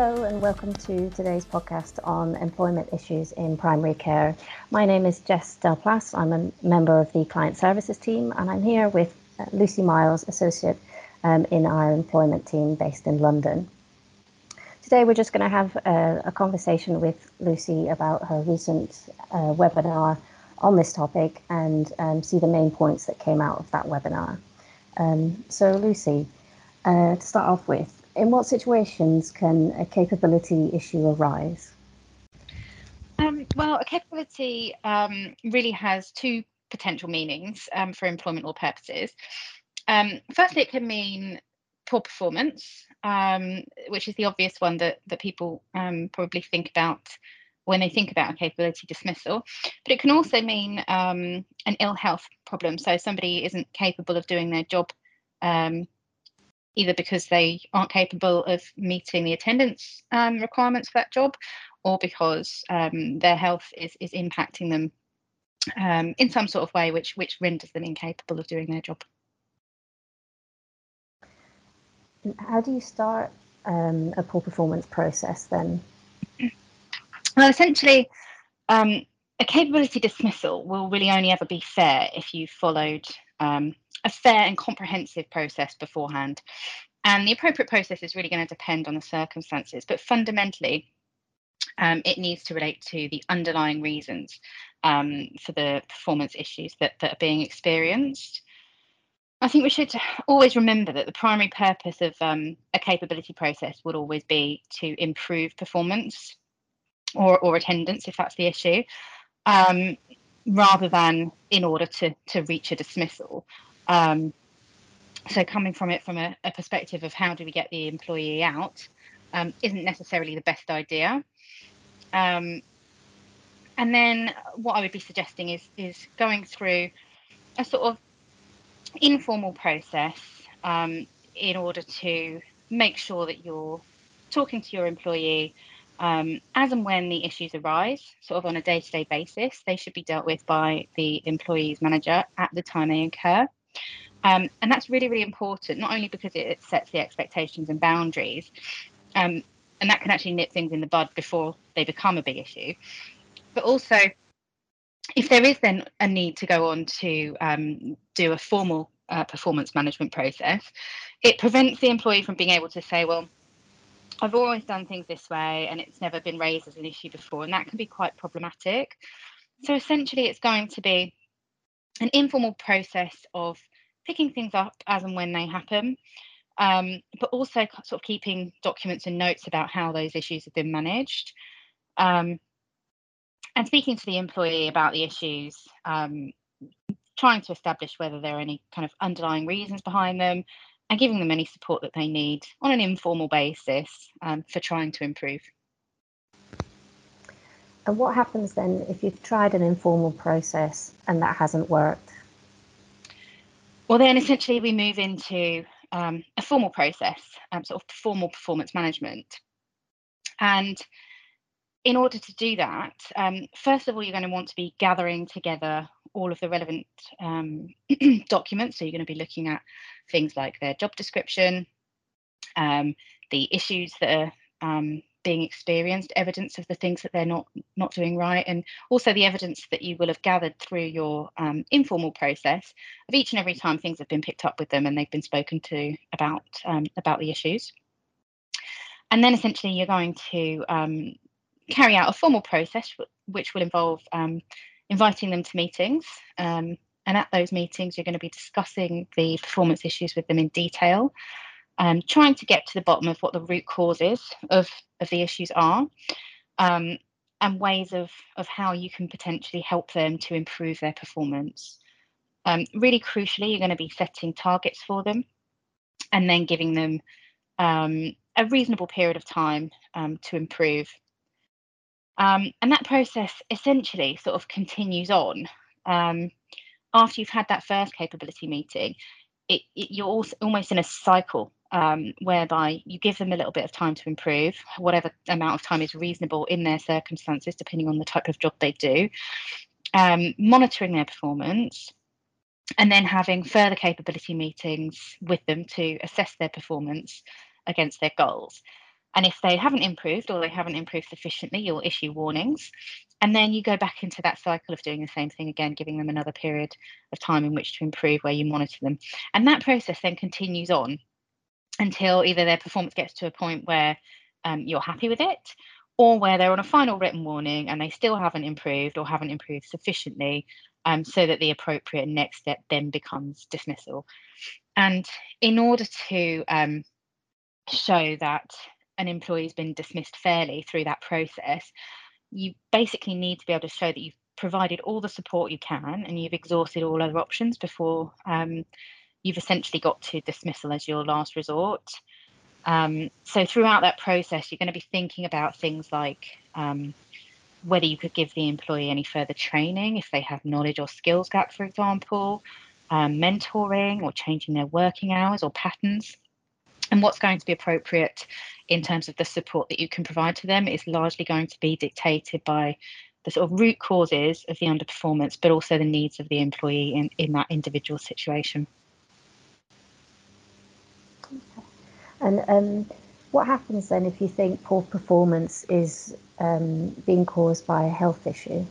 Hello, and welcome to today's podcast on employment issues in primary care. My name is Jess Delplace. I'm a member of the client services team, and I'm here with uh, Lucy Miles, associate um, in our employment team based in London. Today, we're just going to have a, a, conversation with Lucy about her recent uh, webinar on this topic and um, see the main points that came out of that webinar. Um, so, Lucy, uh, to start off with, in what situations can a capability issue arise? Um, well, a capability um, really has two potential meanings um, for employment law purposes. Um, firstly, it can mean poor performance, um, which is the obvious one that, that people um, probably think about when they think about a capability dismissal. But it can also mean an ill health problem. So somebody isn't capable of doing their job um, either because they aren't capable of meeting the attendance um, requirements for that job or because um, their health is, is impacting them um, in some sort of way which, which renders them incapable of doing their job. How do you start um, a poor performance process then? Well, essentially, um, a capability dismissal will really only ever be fair if you followed um, a fair and comprehensive process beforehand. And the appropriate process is really going to depend on the circumstances, but fundamentally, um, it needs to relate to the underlying reasons um, for the performance issues that, that are being experienced. I think we should always remember that the primary purpose of um, a capability process would always be to improve performance or, or attendance, if that's the issue, um, rather than in order to, to reach a dismissal. Um, so coming from it from a, a, perspective of how do we get the employee out um, isn't necessarily the best idea. Um, and then what I would be suggesting is is going through a sort of informal process um, in order to make sure that you're talking to your employee um, as and when the issues arise, sort of on a day to day basis. They should be dealt with by the employee's manager at the time they occur. Um, and that's really, really important, not only because it, sets the expectations and boundaries, um, and that can actually nip things in the bud before they become a big issue, but also if there is then a need to go on to um, do a formal uh, performance management process, it prevents the employee from being able to say, well, I've always done things this way and it's never been raised as an issue before, and that can be quite problematic. So essentially, it's going to be an informal process of picking things up as and when they happen, um, but also sort of keeping documents and notes about how those issues have been managed. Um, and speaking to the employee about the issues, um, trying to establish whether there are any kind of underlying reasons behind them, and giving them any support that they need on an informal basis um, for trying to improve. And what happens then if you've tried an informal process and that hasn't worked? Well, then essentially we move into um, a formal process, um, sort of formal performance management. And in order to do that, um, first of all, you're going to want to be gathering together all of the relevant um, documents. So you're going to be looking at things like their job description, um, the issues that are um, being experienced, evidence of the things that they're not not doing right, and also the evidence that you will have gathered through your um, informal process of each and every time things have been picked up with them and they've been spoken to about um, about the issues. And then essentially you're going to carry out a formal process which will involve um, inviting them to meetings. Um, and at those meetings, you're going to be discussing the performance issues with them in detail um, trying to get to the bottom of what the root causes of, of the issues are um, and ways of, of how you can potentially help them to improve their performance. Um, really crucially, you're going to be setting targets for them and then giving them um, a reasonable period of time um, to improve. Um, and that process essentially sort of continues on after you've had that first capability meeting. It, it, you're almost in a cycle um, whereby you give them a little bit of time to improve, whatever amount of time is reasonable in their circumstances, depending on the type of job they do, um, monitoring their performance, and then having further capability meetings with them to assess their performance against their goals. And if they haven't improved or they haven't improved sufficiently, you'll issue warnings. And then you go back into that cycle of doing the same thing again, giving them another period of time in which to improve where you monitor them. And that process then continues on until either their performance gets to a point where um, you're happy with it or where they're on a final written warning and they still haven't improved or haven't improved sufficiently um, so that the appropriate next step then becomes dismissal. And in order to um, show that an employee has been dismissed fairly through that process, you basically need to be able to show that you've provided all the support you can and you've exhausted all other options before um, you've essentially got to dismissal as your last resort. Um, so throughout that process, you're going to be thinking about things like um, whether you could give the employee any further training if they have knowledge or skills gap, for example, um, mentoring or changing their working hours or patterns. And what's going to be appropriate in terms of the support that you can provide to them is largely going to be dictated by the sort of root causes of the underperformance, but also the needs of the employee in, in that individual situation. And um, what happens then if you think poor performance is um, being caused by a health issue?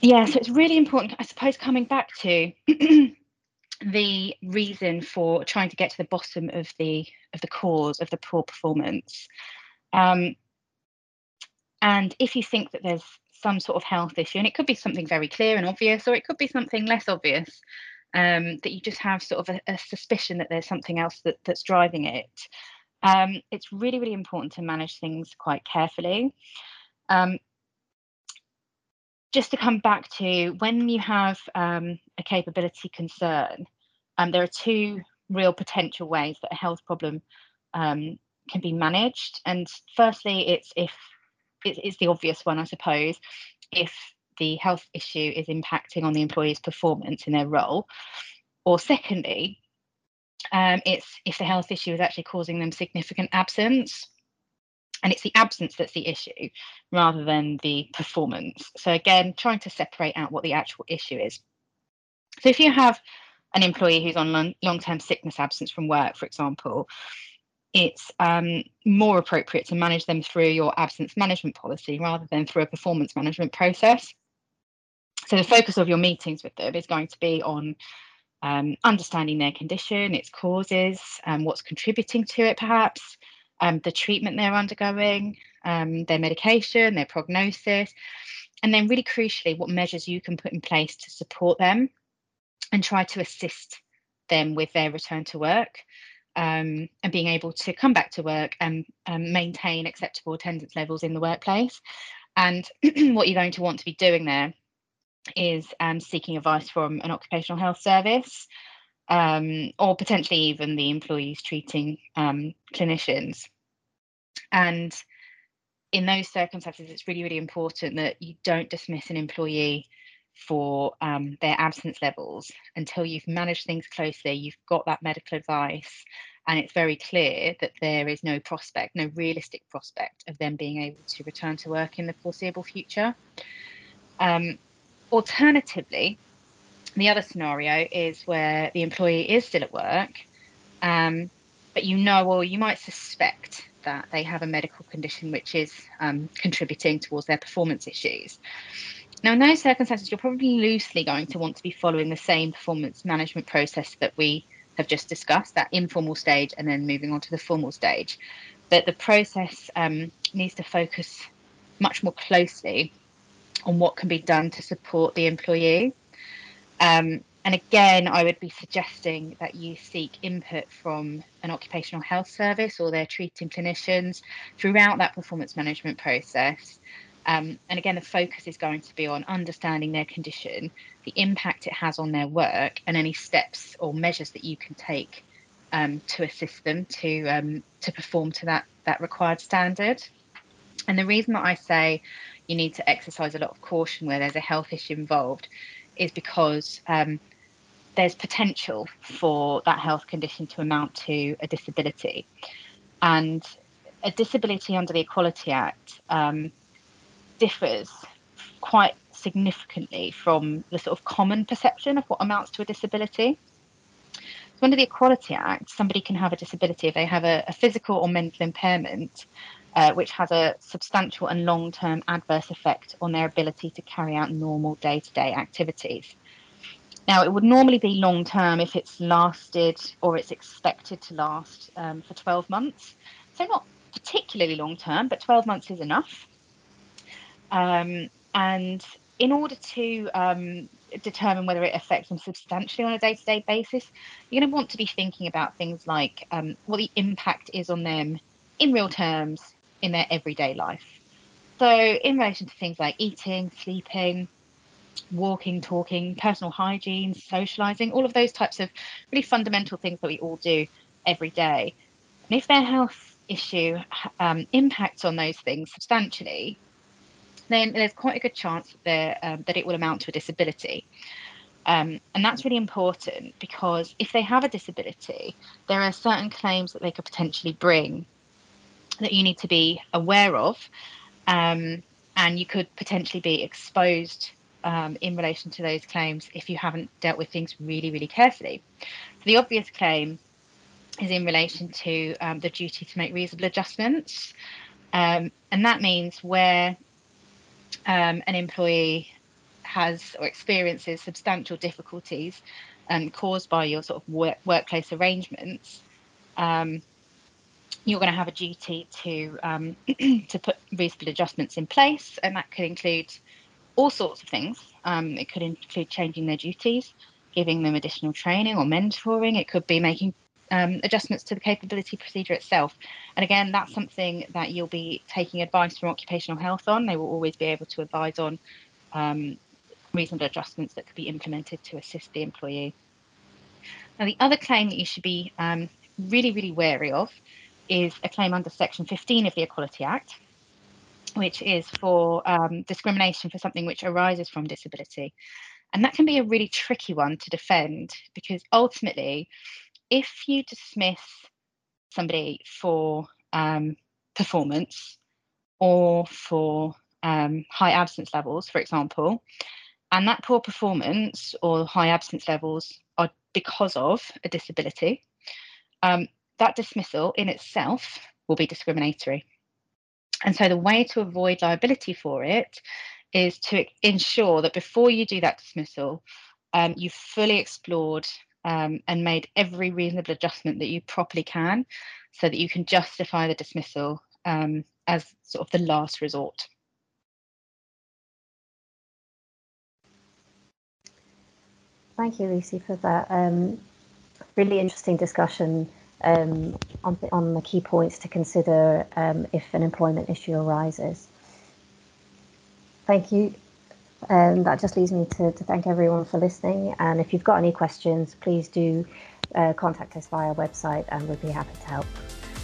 Yeah, so it's really important, I suppose, coming back to the reason for trying to get to the bottom of the of the cause of the poor performance. Um, and if you think that there's some sort of health issue, and it could be something very clear and obvious, or it could be something less obvious, um, that you just have sort of a, a, suspicion that there's something else that, that's driving it. Um, it's really, really important to manage things quite carefully. Um, just to come back to when you have um, a capability concern, um, there are two real potential ways that a health problem um, can be managed. And firstly, it's if it's, it's the obvious one, I suppose, if the health issue is impacting on the employee's performance in their role. Or secondly, um, it's if the health issue is actually causing them significant absence. And it's the absence that's the issue rather than the performance. So, again, trying to separate out what the actual issue is. So, if you have an employee who's on long term sickness absence from work, for example, it's um, more appropriate to manage them through your absence management policy rather than through a performance management process. So the focus of your meetings with them is going to be on um, understanding their condition, its causes, um, what's contributing to it, perhaps, um, the treatment they're undergoing, um, their medication, their prognosis, and then really crucially, what measures you can put in place to support them and try to assist them with their return to work. Um, and being able to come back to work and um, maintain acceptable attendance levels in the workplace. And what you're going to want to be doing there is um, seeking advice from an occupational health service um, or potentially even the employees treating um, clinicians. And in those circumstances, it's really, really important that you don't dismiss an employee for um, their absence levels until you've managed things closely, you've got that medical advice, and it's very clear that there is no prospect, no realistic prospect of them being able to return to work in the foreseeable future. Um, Alternatively, the other scenario is where the employee is still at work, um, but you know or you might suspect that they have a medical condition which is um, contributing towards their performance issues. Now, in those circumstances, you're probably loosely going to want to be following the same performance management process that we have just discussed, that informal stage, and then moving on to the formal stage. But the process um, needs to focus much more closely on what can be done to support the employee. Um, and again, I would be suggesting that you seek input from an occupational health service or their treating clinicians throughout that performance management process. Um, and again, the focus is going to be on understanding their condition, the impact it has on their work, and any steps or measures that you can take um, to assist them to um, to perform to that that required standard. And the reason that I say you need to exercise a lot of caution where there's a health issue involved is because um, there's potential for that health condition to amount to a disability. And a disability under the Equality Act um, differs quite significantly from the sort of common perception of what amounts to a disability. So under the Equality Act, somebody can have a disability if they have a, a physical or mental impairment, uh, which has a substantial and long term adverse effect on their ability to carry out normal day to day activities. Now, it would normally be long term if it's lasted or it's expected to last um, for 12 months. So, not particularly long term, but 12 months is enough. Um, and in order to um, determine whether it affects them substantially on a day to day basis, you're going to want to be thinking about things like um, what the impact is on them in real terms in their everyday life. So, in relation to things like eating, sleeping, walking, talking, personal hygiene, socializing, all of those types of really fundamental things that we all do every day. And if their health issue um, impacts on those things substantially, then there's quite a good chance that, um, that it will amount to a disability. Um, and that's really important because if they have a disability, there are certain claims that they could potentially bring that you need to be aware of. Um, and you could potentially be exposed um, in relation to those claims if you haven't dealt with things really, really carefully. So the obvious claim is in relation to um, the duty to make reasonable adjustments. Um, and that means where um, an employee has or experiences substantial difficulties um, caused by your sort of work, workplace arrangements, um, you're going to have a duty to um, to put reasonable adjustments in place, and that could include all sorts of things. Um, it could include changing their duties, giving them additional training or mentoring. It could be making um, adjustments to the capability procedure itself. And again, that's something that you'll be taking advice from occupational health on. They will always be able to advise on um, reasonable adjustments that could be implemented to assist the employee. Now, the other claim that you should be um, really, really wary of is a claim under Section 15 of the Equality Act, which is for um, discrimination for something which arises from disability. And that can be a really tricky one to defend because ultimately if you dismiss somebody for um, performance or for um, high absence levels, for example, and that poor performance or high absence levels are because of a disability, um, that dismissal in itself will be discriminatory. And so the way to avoid liability for it is to ensure that before you do that dismissal, um, you've fully explored um, and made every reasonable adjustment that you properly can so that you can justify the dismissal um, as sort of the last resort. Thank you, Lucy, for that um, really interesting discussion um, on, the, on the key points to consider um, if an employment issue arises. Thank you um, that just leaves me to, to, thank everyone for listening. And if you've got any questions, please do uh, contact us via our website and we'd be happy to help.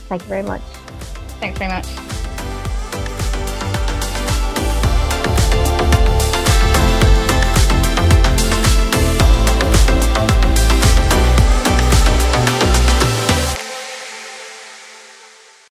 Thank you very much. Thanks very much.